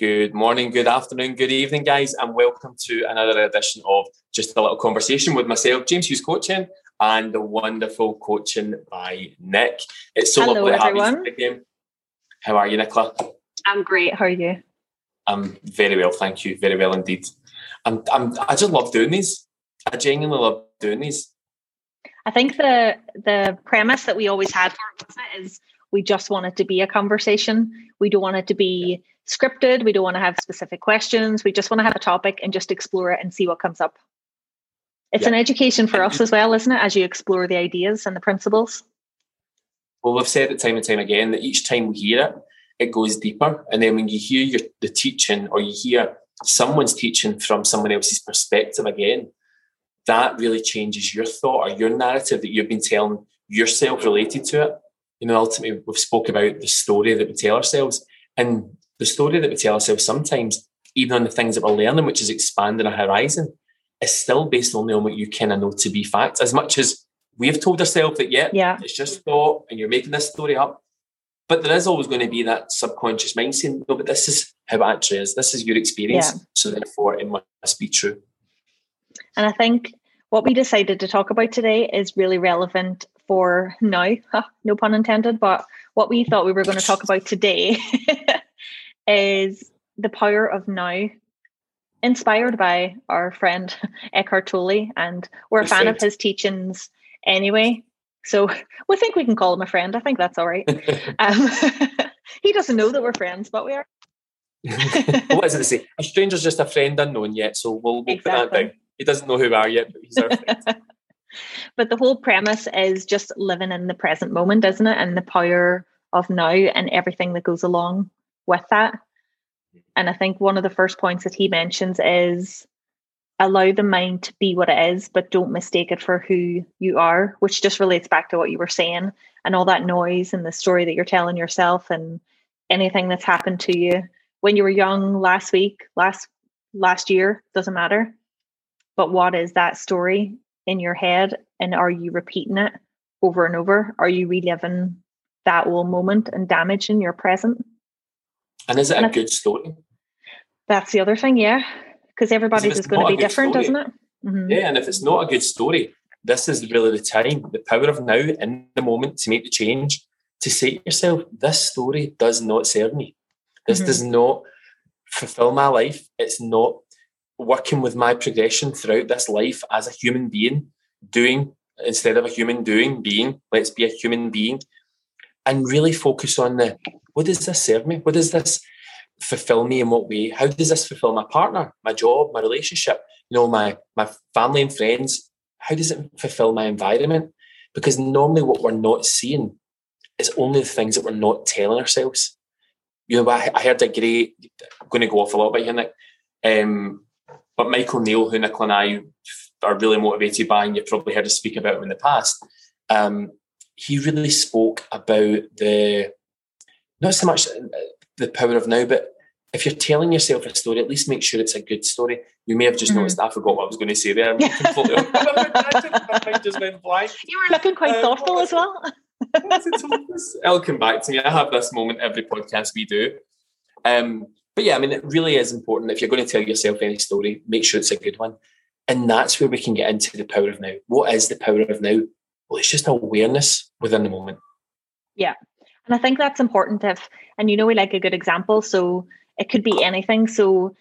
Good morning, good afternoon, good evening, guys, and welcome to another edition of Just a Little Conversation with myself, James Hughes Coaching, and the wonderful coaching by Nic. It's so Hello, lovely to have you again. How are you, Nicola? I'm great. How are you? I'm very well, thank you. Very well indeed. I'm, I'm, I just love doing these. I genuinely love doing these. I think the the premise that we always had for it, is we just want it to be a conversation. We don't want it to be scripted. We don't want to have specific questions. We just want to have a topic and just explore it and see what comes up. It's Yeah. an education for us as well, isn't it? As you explore the ideas and the principles. Well, we've said it time and time again that each time we hear it, it goes deeper. And then when you hear your, the teaching or you hear someone's teaching from someone else's perspective again, that really changes your thought or your narrative that you've been telling yourself related to it. You know, ultimately, we've spoke about the story that we tell ourselves. And the story that we tell ourselves sometimes, even on the things that we're learning, which is expanding our horizon, is still based only on what you kind of know to be fact. As much as we have told ourselves that, yeah, Yeah. it's just thought and you're making this story up. But there is always going to be that subconscious mind saying, no, but this is how it actually is. This is your experience. Yeah. So therefore, it must be true. And I think what we decided to talk about today is really relevant for now, no pun intended, but what we thought we were going to talk about today is the power of now, inspired by our friend Eckhart Tolle. And we're a fan of his teachings anyway. So we think we can call him a friend. I think that's all right. Um, he doesn't know that we're friends, but we are. what is it to say? A stranger's just a friend unknown yet, so we'll, we'll put that Exactly. down. He doesn't know who we are yet, but he's our friend. but the whole premise is just living in the present moment, isn't it? And the power of now and everything that goes along with that. And I think one of the first points that he mentions is allow the mind to be what it is, but don't mistake it for who you are, which just relates back to what you were saying and all that noise and the story that you're telling yourself and anything that's happened to you when you were young last week, last last year, doesn't matter. But what is that story in your head and are you repeating it over and over? Are you reliving that old moment and damaging your present? And is it And a good story? That's the other thing, yeah. Because everybody's is going to be different, story- doesn't it? Mhm. Yeah, and if it's not a good story, this is really the time, the power of now in the moment to make the change, to say to yourself, this story does not serve me. This Mhm. does not fulfill my life. It's not working with my progression throughout this life as a human being, doing instead of a human doing, being. Let's be a human being and really focus on the what does this serve me? What does this fulfill me in what way? How does this fulfill my partner, my job, my relationship? you know, my my family and friends, how does it fulfill my environment? Because normally what we're not seeing is only the things that we're not telling ourselves. You know, I, I heard a great, I'm going to go off a little bit here, Nic, um, but Michael Neill, who Nicola and I are really motivated by, and you've probably heard us speak about him in the past, um, he really spoke about the, not so much the power of now, but if you're telling yourself a story, at least make sure it's a good story. You may have just Mhm. noticed, I forgot what I was going to say there. Completely off. My mind just went blank. You were looking quite Uh, thoughtful as well. What was it, Thomas? It'll come back to me. I have this moment every podcast we do. Um, but yeah, I mean, it really is important. If you're going to tell yourself any story, make sure it's a good one. And that's where we can get into the power of now. What is the power of now? Well, it's just awareness within the moment. Yeah. And I think that's important if, and you know, we like a good example. So it could be anything. So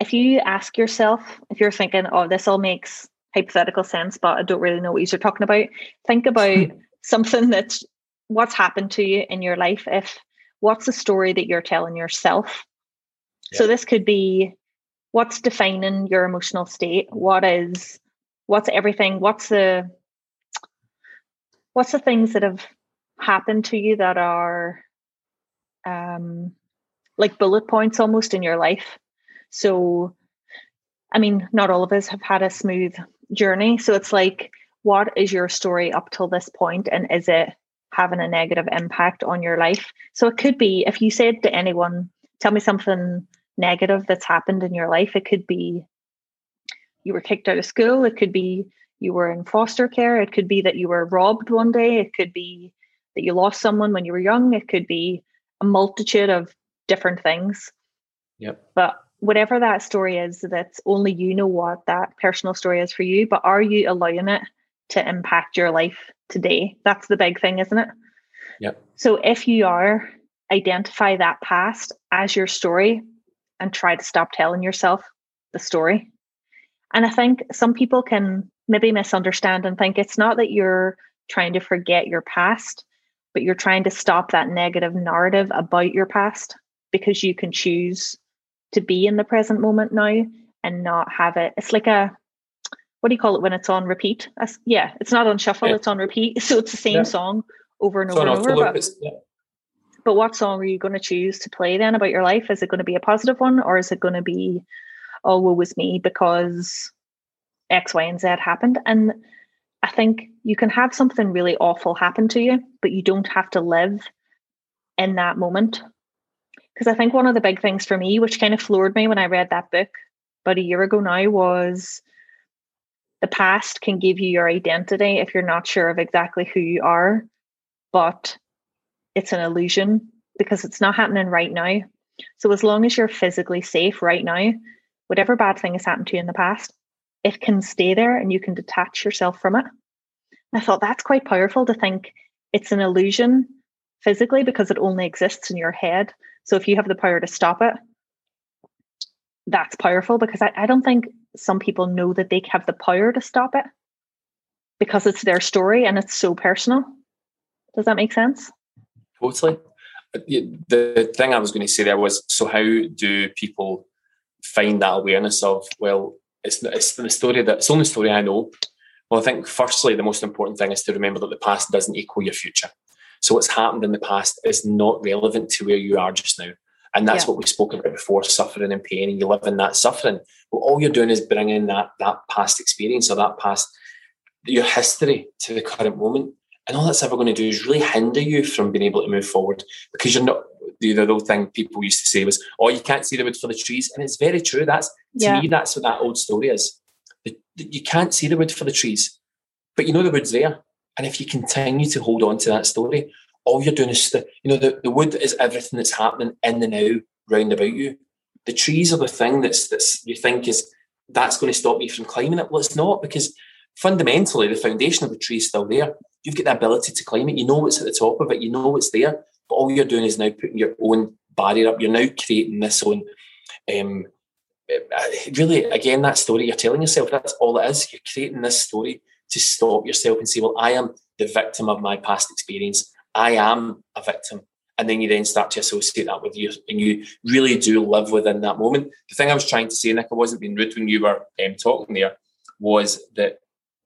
if you ask yourself, if you're thinking, oh, this all makes hypothetical sense, but I don't really know what you're talking about, think about something that's what's happened to you in your life. If what's the story that you're telling yourself? So this could be what's defining your emotional state? What is, what's everything? What's the, what's the things that have happened to you that are um like bullet points almost in your life? So i mean not all of us have had a smooth journey. So it's like what is your story up till this point and is it having a negative impact on your life? So it could be if you said to anyone tell me something negative that's happened in your life it could be you were kicked out of school it could be you were in foster care it could be that you were robbed one day it could be that you lost someone when you were young. It could be a multitude of different things. Yep. But whatever that story is, that's only you know what that personal story is for you. But are you allowing it to impact your life today? That's the big thing, isn't it? Yep. So if you are, identify that past as your story and try to stop telling yourself the story. And I think some people can maybe misunderstand and think it's not that you're trying to forget your past, but you're trying to stop that negative narrative about your past because you can choose to be in the present moment now and not have it. It's like a what do you call it when it's on repeat? Yeah, it's not on shuffle, yeah. it's on repeat. So it's the same yeah. song over and over and over. But, yeah. but what song are you going to choose to play then about your life? Is it going to be a positive one or is it going to be, oh, woe was me because X, Y, and Z happened? And I think you can have something really awful happen to you, but you don't have to live in that moment. Because I think one of the big things for me, which kind of floored me when I read that book about a year ago now, was the past can give you your identity if you're not sure of exactly who you are, but it's an illusion because it's not happening right now. So as long as you're physically safe right now, whatever bad thing has happened to you in the past, it can stay there and you can detach yourself from it. I thought that's quite powerful to think it's an illusion physically because it only exists in your head. So if you have the power to stop it, that's powerful because I, I don't think some people know that they have the power to stop it because it's their story and it's so personal. Does that make sense? Totally. Uh, the thing I was going to say there was so, how do people find that awareness of, well, it's, it's the story that it's the only story I know. Well, I think firstly, the most important thing is to remember that the past doesn't equal your future. So what's happened in the past is not relevant to where you are just now. And that's yeah. what we spoke about before, suffering and pain, and you live in that suffering. But all you're doing is bringing that that past experience or that past your history to the current moment. And all that's ever going to do is really hinder you from being able to move forward because you're not. The other thing people used to say was, "Oh, you can't see the wood for the trees," and it's very true. That's to yeah. me, that's what that old story is. You can't see the wood for the trees, but you know the wood's there. And if you continue to hold on to that story, all you're doing is, the, you know, the, the wood is everything that's happening in the now, round about you. The trees are the thing that's that's you think is that's going to stop me from climbing it. Well, it's not because fundamentally the foundation of the tree is still there. You've got the ability to climb it. You know what's at the top of it. You know it's there. But all you're doing is now putting your own barrier up. You're now creating this own. Um, uh, really, again, that story you're telling yourself. That's all it is. You're creating this story to stop yourself and say, "Well, I am the victim of my past experience. I am a victim." And then you then start to associate that with you, and you really do live within that moment. The thing I was trying to say, Nic, I wasn't being rude when you were um, talking there, was that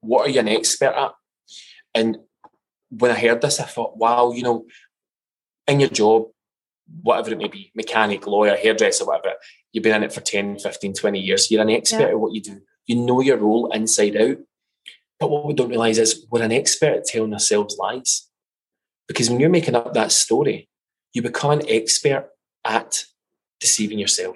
what are you an expert at? And when I heard this, I thought, wow, you know, in your job, whatever it may be, mechanic, lawyer, hairdresser, whatever, you've been in it for 10, 15, 20 years. You're an expert yeah. at what you do. You know your role inside out. But what we don't realise is we're an expert at telling ourselves lies. Because when you're making up that story, you become an expert at deceiving yourself.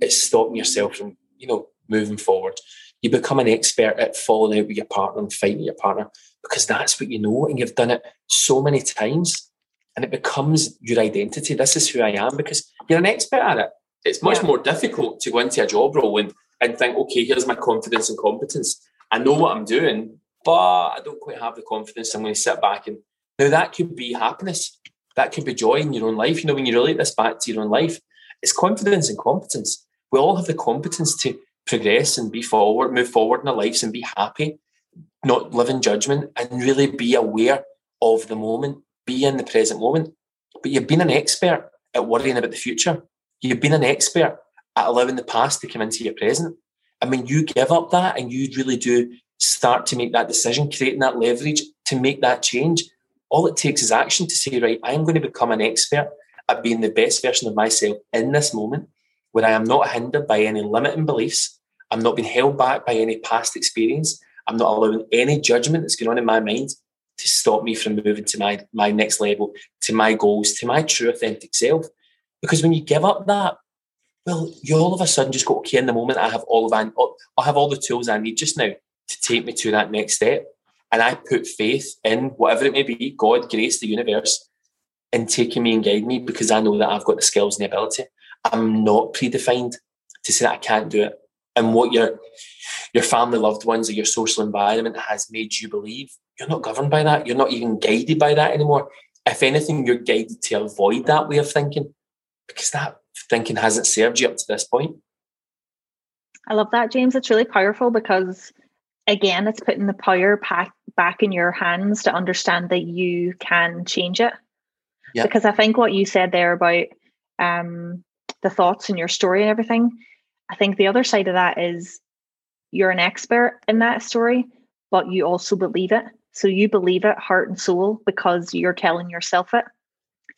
It's stopping yourself from, you know, moving forward you become an expert at falling out with your partner and fighting your partner because that's what you know and you've done it so many times and it becomes your identity. This is who I am because you're an expert at it. It's much yeah. more difficult to go into a job role and, and think, okay, here's my confidence and competence. I know what I'm doing, but I don't quite have the confidence. I'm going to sit back and now that could be happiness. That could be joy in your own life. You know, when you relate this back to your own life, it's confidence and competence. We all have the competence to progress and be forward, move forward in our lives and be happy, not live in judgment and really be aware of the moment, be in the present moment. But you've been an expert at worrying about the future. You've been an expert at allowing the past to come into your present. I mean, you give up that and you really do start to make that decision, creating that leverage to make that change. All it takes is action to say, right, I'm going to become an expert at being the best version of myself in this moment where I am not hindered by any limiting beliefs. I'm not being held back by any past experience. I'm not allowing any judgment that's going on in my mind to stop me from moving to my, my next level, to my goals, to my true authentic self. Because when you give up that, well, you all of a sudden just go, okay, in the moment, I have all of I, I have all the tools I need just now to take me to that next step. And I put faith in whatever it may be, God, grace, the universe, in taking me and guiding me because I know that I've got the skills and the ability. I'm not predefined to say that I can't do it. And what your your family, loved ones, or your social environment has made you believe, you're not governed by that. You're not even guided by that anymore. If anything, you're guided to avoid that way of thinking because that thinking hasn't served you up to this point. I love that, James. It's really powerful because, again, it's putting the power back, back in your hands to understand that you can change it. Because I think what you said there about um, the thoughts and your story and everything, I think the other side of that is you're an expert in that story, but you also believe it. So you believe it heart and soul because you're telling yourself it.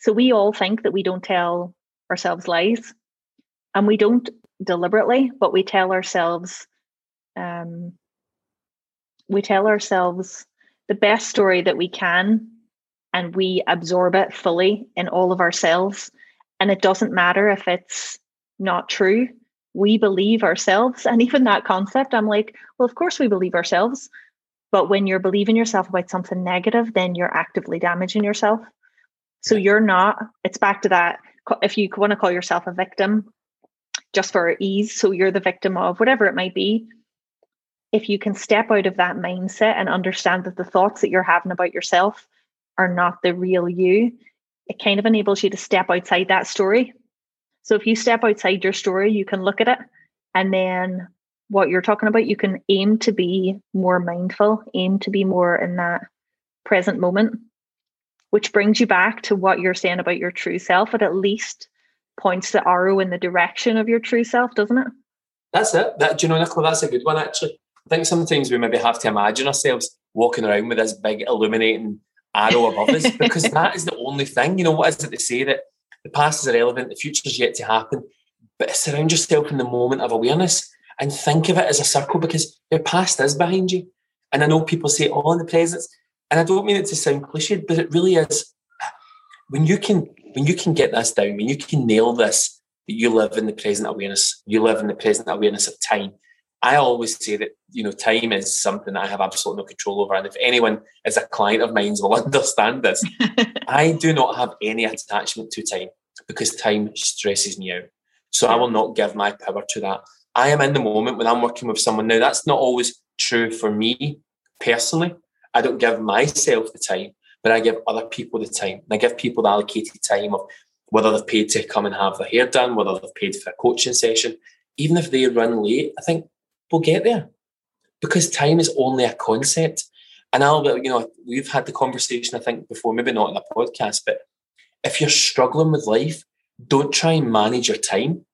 So we all think that we don't tell ourselves lies. And we don't deliberately, but we tell ourselves, um, we tell ourselves the best story that we can, and we absorb it fully in all of ourselves. And it doesn't matter if it's not true. We believe ourselves. And even that concept, I'm like, well, of course we believe ourselves. But when you're believing yourself about something negative, then you're actively damaging yourself. So you're not, it's back to that if you want to call yourself a victim just for ease, so you're the victim of whatever it might be, if you can step out of that mindset and understand that the thoughts that you're having about yourself are not the real you, it kind of enables you to step outside that story. So if you step outside your story, you can look at it and then what you're talking about, you can aim to be more mindful, aim to be more in that present moment which brings you back to what you're saying about your true self. It at least points the arrow in the direction of your true self, doesn't it? That's it. That do you know, Nicola, that's a good one actually. I think sometimes we maybe have to imagine ourselves walking around with this big illuminating arrow above us because that is the only thing. You know, what is it to say that the past is irrelevant, the future is yet to happen, but surround yourself in the moment of awareness and think of it as a circle because your past is behind you. And I know people say, oh, in the present's and I don't mean it to sound cliched, but it really is. When you can when you can get this down, when you can nail this, that you live in the present awareness, you live in the present awareness of time. I always say that you know time is something I have absolutely no control over, and if anyone is a client of mine will understand this. I do not have any attachment to time because time stresses me out. So I will not give my power to that. I am in the moment when I'm working with someone. Now that's not always true for me personally. I don't give myself the time, but I give other people the time. And I give people the allocated time of whether they've paid to come and have their hair done, whether they've paid for a coaching session. Even if they run late, I think we'll get there because time is only a concept. And I'll, you know, we've had the conversation, I think, before, maybe not in a podcast, but if you're struggling with life, don't try and manage your time.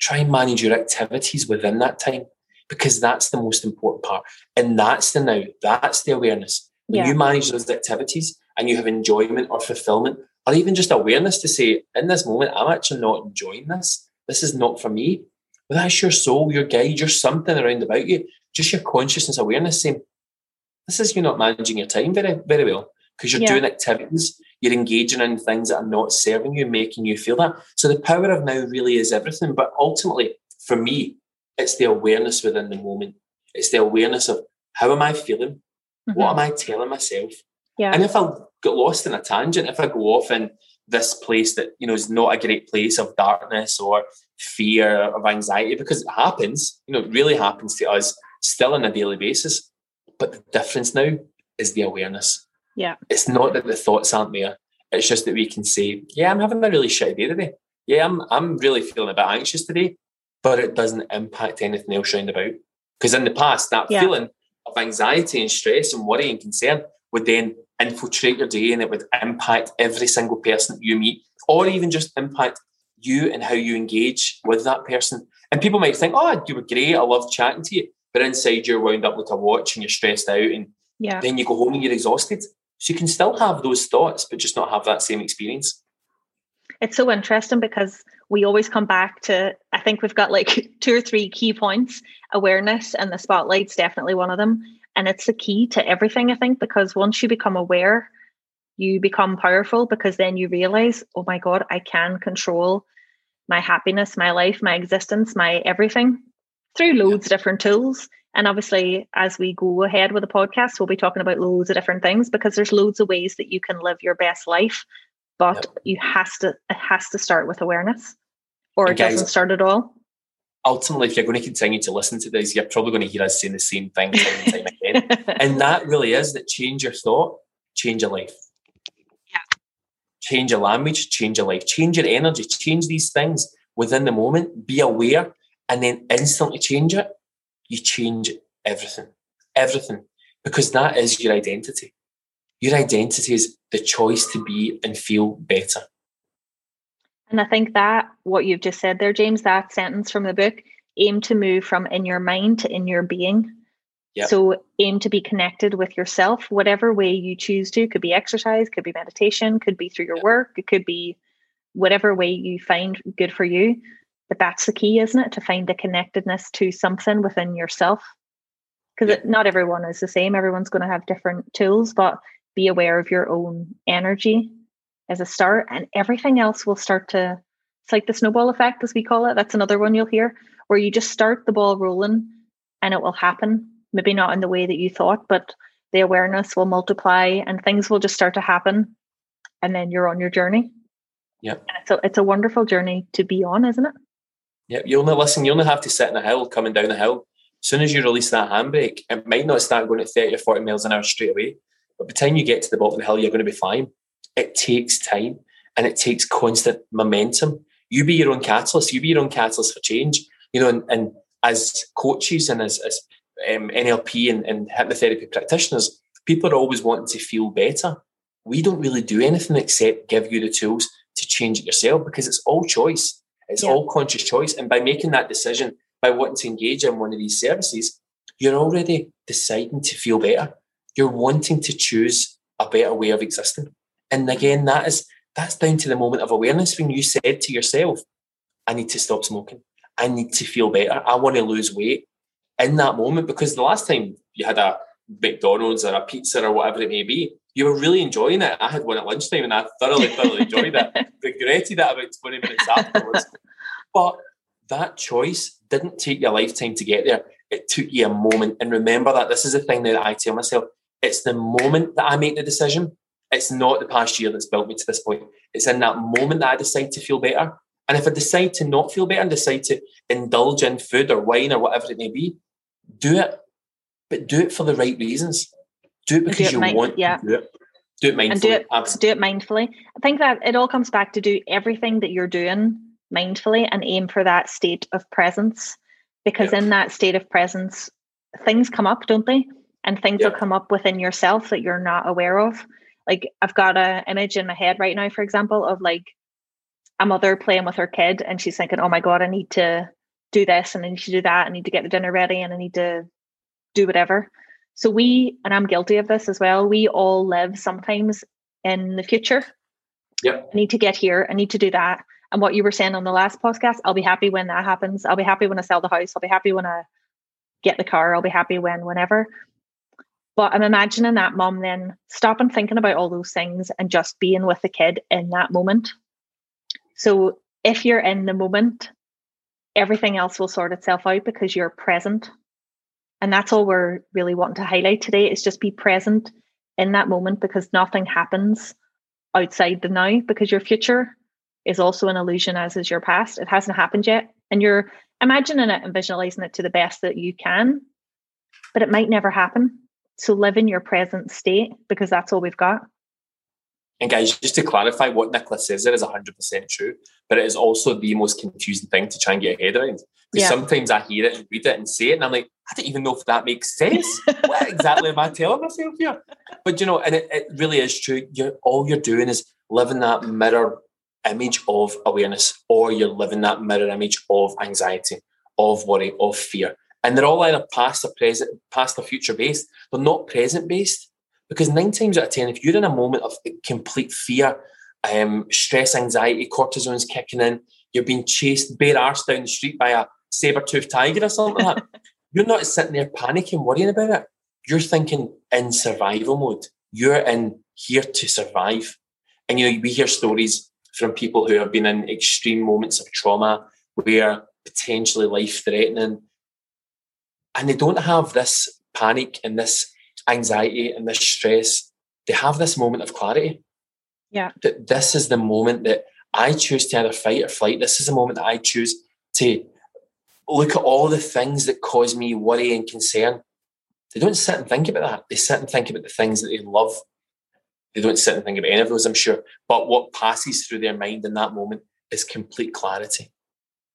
Try and manage your activities within that time because that's the most important part. And that's the now, that's the awareness. When yeah. you manage those activities and you have enjoyment or fulfillment, or even just awareness to say, in this moment, I'm actually not enjoying this. This is not for me. But that's your soul, your guide, your something around about you. Just your consciousness awareness saying, this is you not managing your time very, very well because you're yeah. doing activities, you're engaging in things that are not serving you, making you feel that. So the power of now really is everything. But ultimately, for me, it's the awareness within the moment. It's the awareness of how am I feeling? Mm-hmm. What am I telling myself? Yeah. And if I get lost in a tangent, if I go off in this place that you know is not a great place of darkness or fear of anxiety, because it happens, you know, it really happens to us still on a daily basis. But the difference now is the awareness. Yeah. It's not that the thoughts aren't there. It's just that we can say, Yeah, I'm having a really shitty day today. Yeah, I'm I'm really feeling a bit anxious today but it doesn't impact anything else round about. Because in the past, that yeah. feeling of anxiety and stress and worry and concern would then infiltrate your day and it would impact every single person you meet, or even just impact you and how you engage with that person. And people might think, oh, you were great, I loved chatting to you. But inside you're wound up like a watch and you're stressed out and yeah. then you go home and you're exhausted. So you can still have those thoughts, but just not have that same experience. It's so interesting because we always come back to i think we've got like two or three key points awareness and the spotlight's definitely one of them and it's the key to everything i think because once you become aware you become powerful because then you realize oh my god i can control my happiness my life my existence my everything through loads of different tools and obviously as we go ahead with the podcast we'll be talking about loads of different things because there's loads of ways that you can live your best life but yep. you has to it has to start with awareness Or it guys, doesn't start at all? Ultimately, if you're going to continue to listen to this, you're probably going to hear us saying the same thing time and time again. and that really is that change your thought, change your life. Change your language, change your life, change your energy, change these things within the moment, be aware, and then instantly change it. You change everything. Everything. Because that is your identity. Your identity is the choice to be and feel better. And I think that what you've just said there, James, that sentence from the book, aim to move from in your mind to in your being. Yep. So aim to be connected with yourself, whatever way you choose to. Could be exercise, could be meditation, could be through your work, it could be whatever way you find good for you. But that's the key, isn't it? To find the connectedness to something within yourself. Because yep. not everyone is the same. Everyone's going to have different tools, but be aware of your own energy as a start, and everything else will start to. It's like the snowball effect, as we call it. That's another one you'll hear, where you just start the ball rolling and it will happen. Maybe not in the way that you thought, but the awareness will multiply and things will just start to happen. And then you're on your journey. Yeah. It's a, it's a wonderful journey to be on, isn't it? Yeah. You only listen, you only have to sit in a hill coming down the hill. As soon as you release that handbrake, it might not start going at 30 or 40 miles an hour straight away. But by the time you get to the bottom of the hill, you're going to be fine. It takes time and it takes constant momentum. You be your own catalyst. You be your own catalyst for change. You know, and, and as coaches and as, as um, NLP and, and hypnotherapy practitioners, people are always wanting to feel better. We don't really do anything except give you the tools to change it yourself because it's all choice. It's yeah. all conscious choice. And by making that decision, by wanting to engage in one of these services, you're already deciding to feel better you're wanting to choose a better way of existing. And again, that is that's down to the moment of awareness when you said to yourself, I need to stop smoking. I need to feel better. I want to lose weight in that moment because the last time you had a McDonald's or a pizza or whatever it may be, you were really enjoying it. I had one at lunchtime and I thoroughly, thoroughly enjoyed it. Regretted it about 20 minutes afterwards. But that choice didn't take you a lifetime to get there. It took you a moment. And remember that this is the thing that I tell myself it's the moment that I make the decision. It's not the past year that's built me to this point. It's in that moment that I decide to feel better. And if I decide to not feel better and decide to indulge in food or wine or whatever it may be, do it. But do it for the right reasons. Do it because do it you mind- want yeah. to do it. Do it mindfully. And do it, do it mindfully. I think that it all comes back to do everything that you're doing mindfully and aim for that state of presence. Because in that state of presence, things come up, don't they? and things yeah. will come up within yourself that you're not aware of. Like I've got an image in my head right now, for example, of like a mother playing with her kid and she's thinking, Oh my God, I need to do this and I need to do that. I need to get the dinner ready and I need to do whatever. So we, and I'm guilty of this as well, we all live sometimes in the future. Yep. I need to get here. I need to do that. And what you were saying on the last podcast, I'll be happy when that happens. I'll be happy when I sell the house. I'll be happy when I get the car. I'll be happy when, whenever. But I'm imagining that mom then stopping thinking about all those things and just being with the kid in that moment. So if you're in the moment, everything else will sort itself out because you're present. And that's all we're really wanting to highlight today is just be present in that moment because nothing happens outside the now because your future is also an illusion as is your past. It hasn't happened yet. And you're imagining it and visualizing it to the best that you can, but it might never happen. So live in your present state because that's all we've got. And guys, just to clarify, what Nicola says there is 100% true, but it is also the most confusing thing to try and get your head around. Because yeah. sometimes I hear it and read it and say it, and I'm like, I don't even know if that makes sense. what exactly am I telling myself here? But you know, and it, it really is true. You're, all you're doing is living that mirror image of awareness, or you're living that mirror image of anxiety, of worry, of fear. And they're all either past or present, past or future based. They're not present based. Because nine times out of ten, if you're in a moment of complete fear, um, stress, anxiety, cortisone's kicking in, you're being chased bare arse down the street by a saber-toothed tiger or something like that, you're not sitting there panicking, worrying about it. You're thinking in survival mode. You're in here to survive. And you know, we hear stories from people who have been in extreme moments of trauma where potentially life threatening and they don't have this panic and this anxiety and this stress. They have this moment of clarity. Yeah. That this is the moment that I choose to either fight or flight. This is a moment that I choose to look at all the things that cause me worry and concern. They don't sit and think about that. They sit and think about the things that they love. They don't sit and think about any of those, I'm sure. But what passes through their mind in that moment is complete clarity.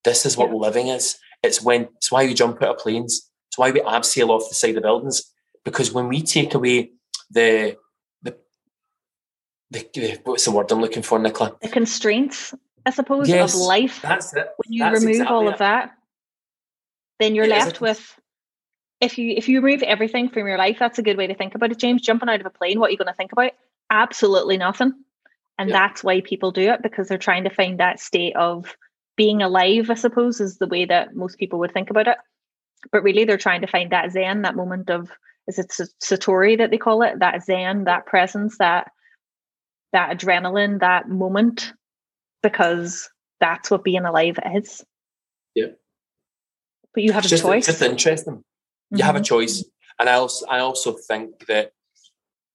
This is what yeah. living is. It's when it's why we jump out of planes. It's why we abseil off the side of buildings. Because when we take away the the, the, the what's the word I'm looking for, Nicola? The constraints, I suppose, yes, of life. That's it. When you that's remove exactly all it. of that, then you're It left isn't. with if you if you remove everything from your life, that's a good way to think about it, James. Jumping out of a plane, what are you going to think about? Absolutely nothing. And Yeah. that's why people do it because they're trying to find that state of being alive, I suppose, is the way that most people would think about it. But really, they're trying to find that zen, that moment of is it satori that they call it? That zen, that presence, that that adrenaline, that moment, because that's what being alive is. Yeah. But you have It's a just, choice. It's just interesting. You have a Mhm. choice, and I also I also think that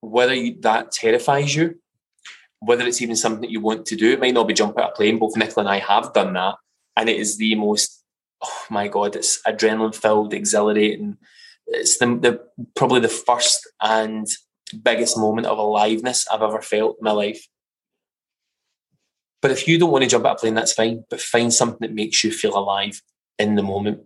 whether you, that terrifies you, whether it's even something that you want to do, it might not be jump out of a plane. Both Nicola and I have done that, and it is the most oh my god, it's adrenaline filled, exhilarating. It's the, the probably the first and biggest moment of aliveness I've ever felt in my life. But if you don't want to jump out of a plane, that's fine. But find something that makes you feel alive in the moment.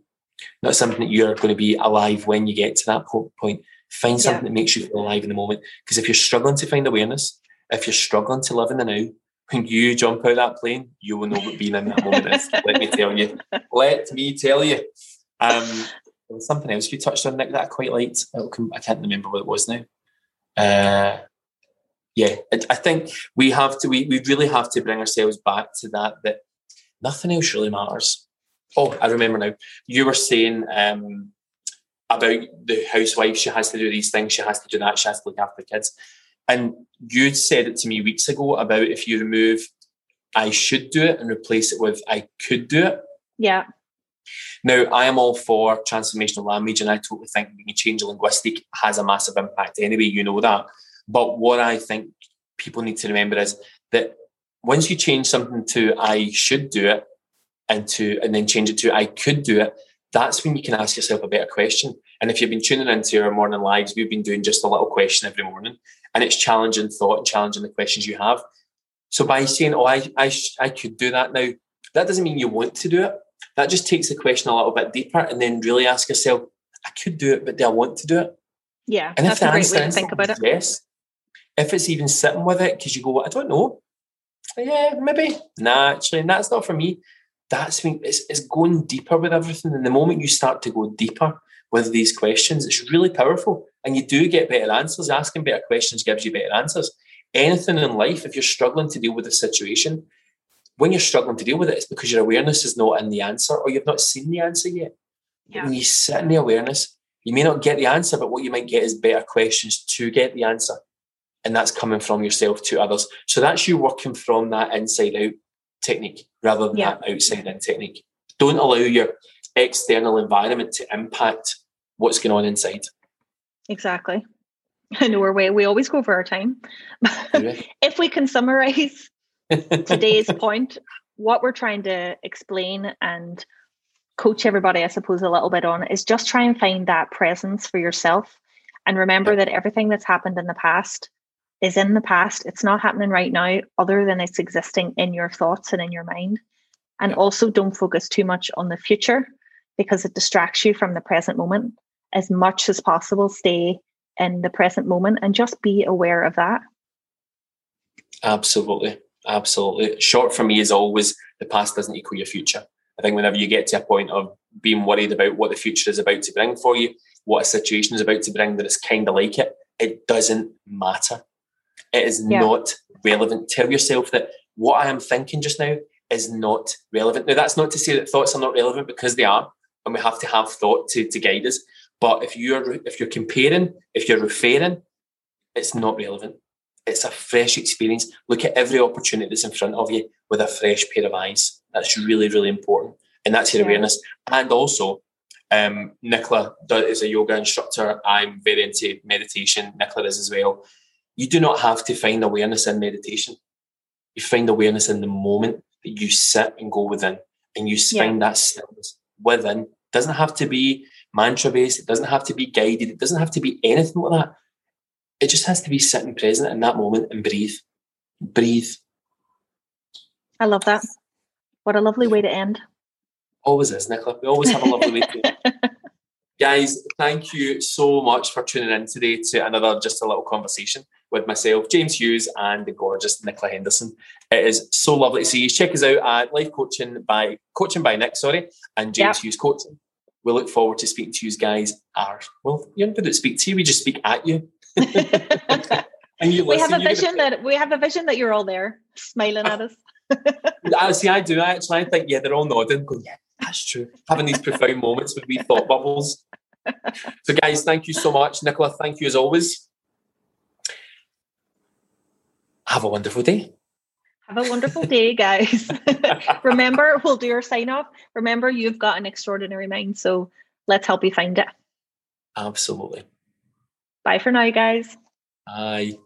Not something that you're going to be alive when you get to that point. Find Yeah. something that makes you feel alive in the moment. Because if you're struggling to find awareness, if you're struggling to live in the now, when you jump out of that plane, you will know what being in that moment is. Let me tell you. Let me tell you. Um, something else you touched on, Nic, that I quite liked. Come- I can't remember what it was now. Uh, yeah, I, I think we have to. We, we really have to bring ourselves back to that. That nothing else really matters. Oh, I remember now. You were saying um, about the housewife. She has to do these things. She has to do that. She has to look after kids. And you'd said it to me weeks ago about if you remove "I should do it" and replace it with "I could do it." Yeah. Now, I am all for transformational language, and I totally think when you change linguistic has a massive impact anyway, you know that. But what I think people need to remember is that once you change something to I should do it and to and then change it to I could do it, that's when you can ask yourself a better question. And if you've been tuning into our morning lives, we've been doing just a little question every morning, and it's challenging thought and challenging the questions you have. So by saying, "Oh, I I, I could do that now," that doesn't mean you want to do it. That just takes the question a little bit deeper, and then really ask yourself, "I could do it, but do I want to do it?" Yeah. And That's if a the great answer way to is think about it. yes, if it's even sitting with it because you go, I don't know, yeah, maybe, nah, actually, and that's not for me. That's when it's, it's going deeper with everything. And the moment you start to go deeper with these questions, it's really powerful, and you do get better answers. Asking better questions gives you better answers. Anything in life, if you're struggling to deal with a situation, when you're struggling to deal with it, it's because your awareness is not in the answer, or you've not seen the answer yet. Yeah. When you sit in the awareness, you may not get the answer, but what you might get is better questions to get the answer. And that's coming from yourself to others. So that's you working from that inside out technique rather than Yeah. that outside in technique. Don't allow your external environment to impact what's going on inside. Exactly. I know we're we always go over our time. if we can summarize today's point, what we're trying to explain and coach everybody, I suppose, a little bit on is just try and find that presence for yourself. And remember that everything that's happened in the past is in the past. It's not happening right now, other than it's existing in your thoughts and in your mind. And also don't focus too much on the future because it distracts you from the present moment. As much as possible, stay in the present moment and just be aware of that. Absolutely. Absolutely. Short for me is always the past doesn't equal your future. I think whenever you get to a point of being worried about what the future is about to bring for you, what a situation is about to bring that it's kind of like it, it doesn't matter. It is Yeah. not relevant. Tell yourself that what I am thinking just now is not relevant. Now, that's not to say that thoughts are not relevant because they are, and we have to have thought to, to guide us. But if you're if you're comparing, if you're referring, it's not relevant. It's a fresh experience. Look at every opportunity that's in front of you with a fresh pair of eyes. That's really, really important. And that's your Yeah. awareness. And also, um, Nicola is a yoga instructor. I'm very into meditation. Nicola is as well. You do not have to find awareness in meditation. You find awareness in the moment. that you sit and go within and you find yeah. that stillness within. It doesn't have to be mantra based, it doesn't have to be guided, it doesn't have to be anything like that. It just has to be sitting present in that moment and breathe. Breathe. I love that. What a lovely way to end. Always is, Nicola. We always have a lovely way to end. Guys, thank you so much for tuning in today to another just a little conversation with myself, James Hughes, and the gorgeous Nicola Henderson. It is so lovely to see you. Check us out at Life Coaching by Coaching by Nic, sorry, and James yep. Hughes Coaching. We look forward to speaking to you guys. Are well, you don't speak to you; we just speak at you. and you we have a vision that we have a vision that you're all there, smiling ah. at us. I ah, see. I do. I actually I think yeah, they're all nodding. Going, yeah, that's true. Having these profound moments with we thought bubbles. So, guys, thank you so much, Nicola. Thank you as always. Have a wonderful day. Have a wonderful day, guys. Remember, we'll do our sign off. Remember, you've got an extraordinary mind, so let's help you find it. Absolutely. Bye for now, you guys. Bye.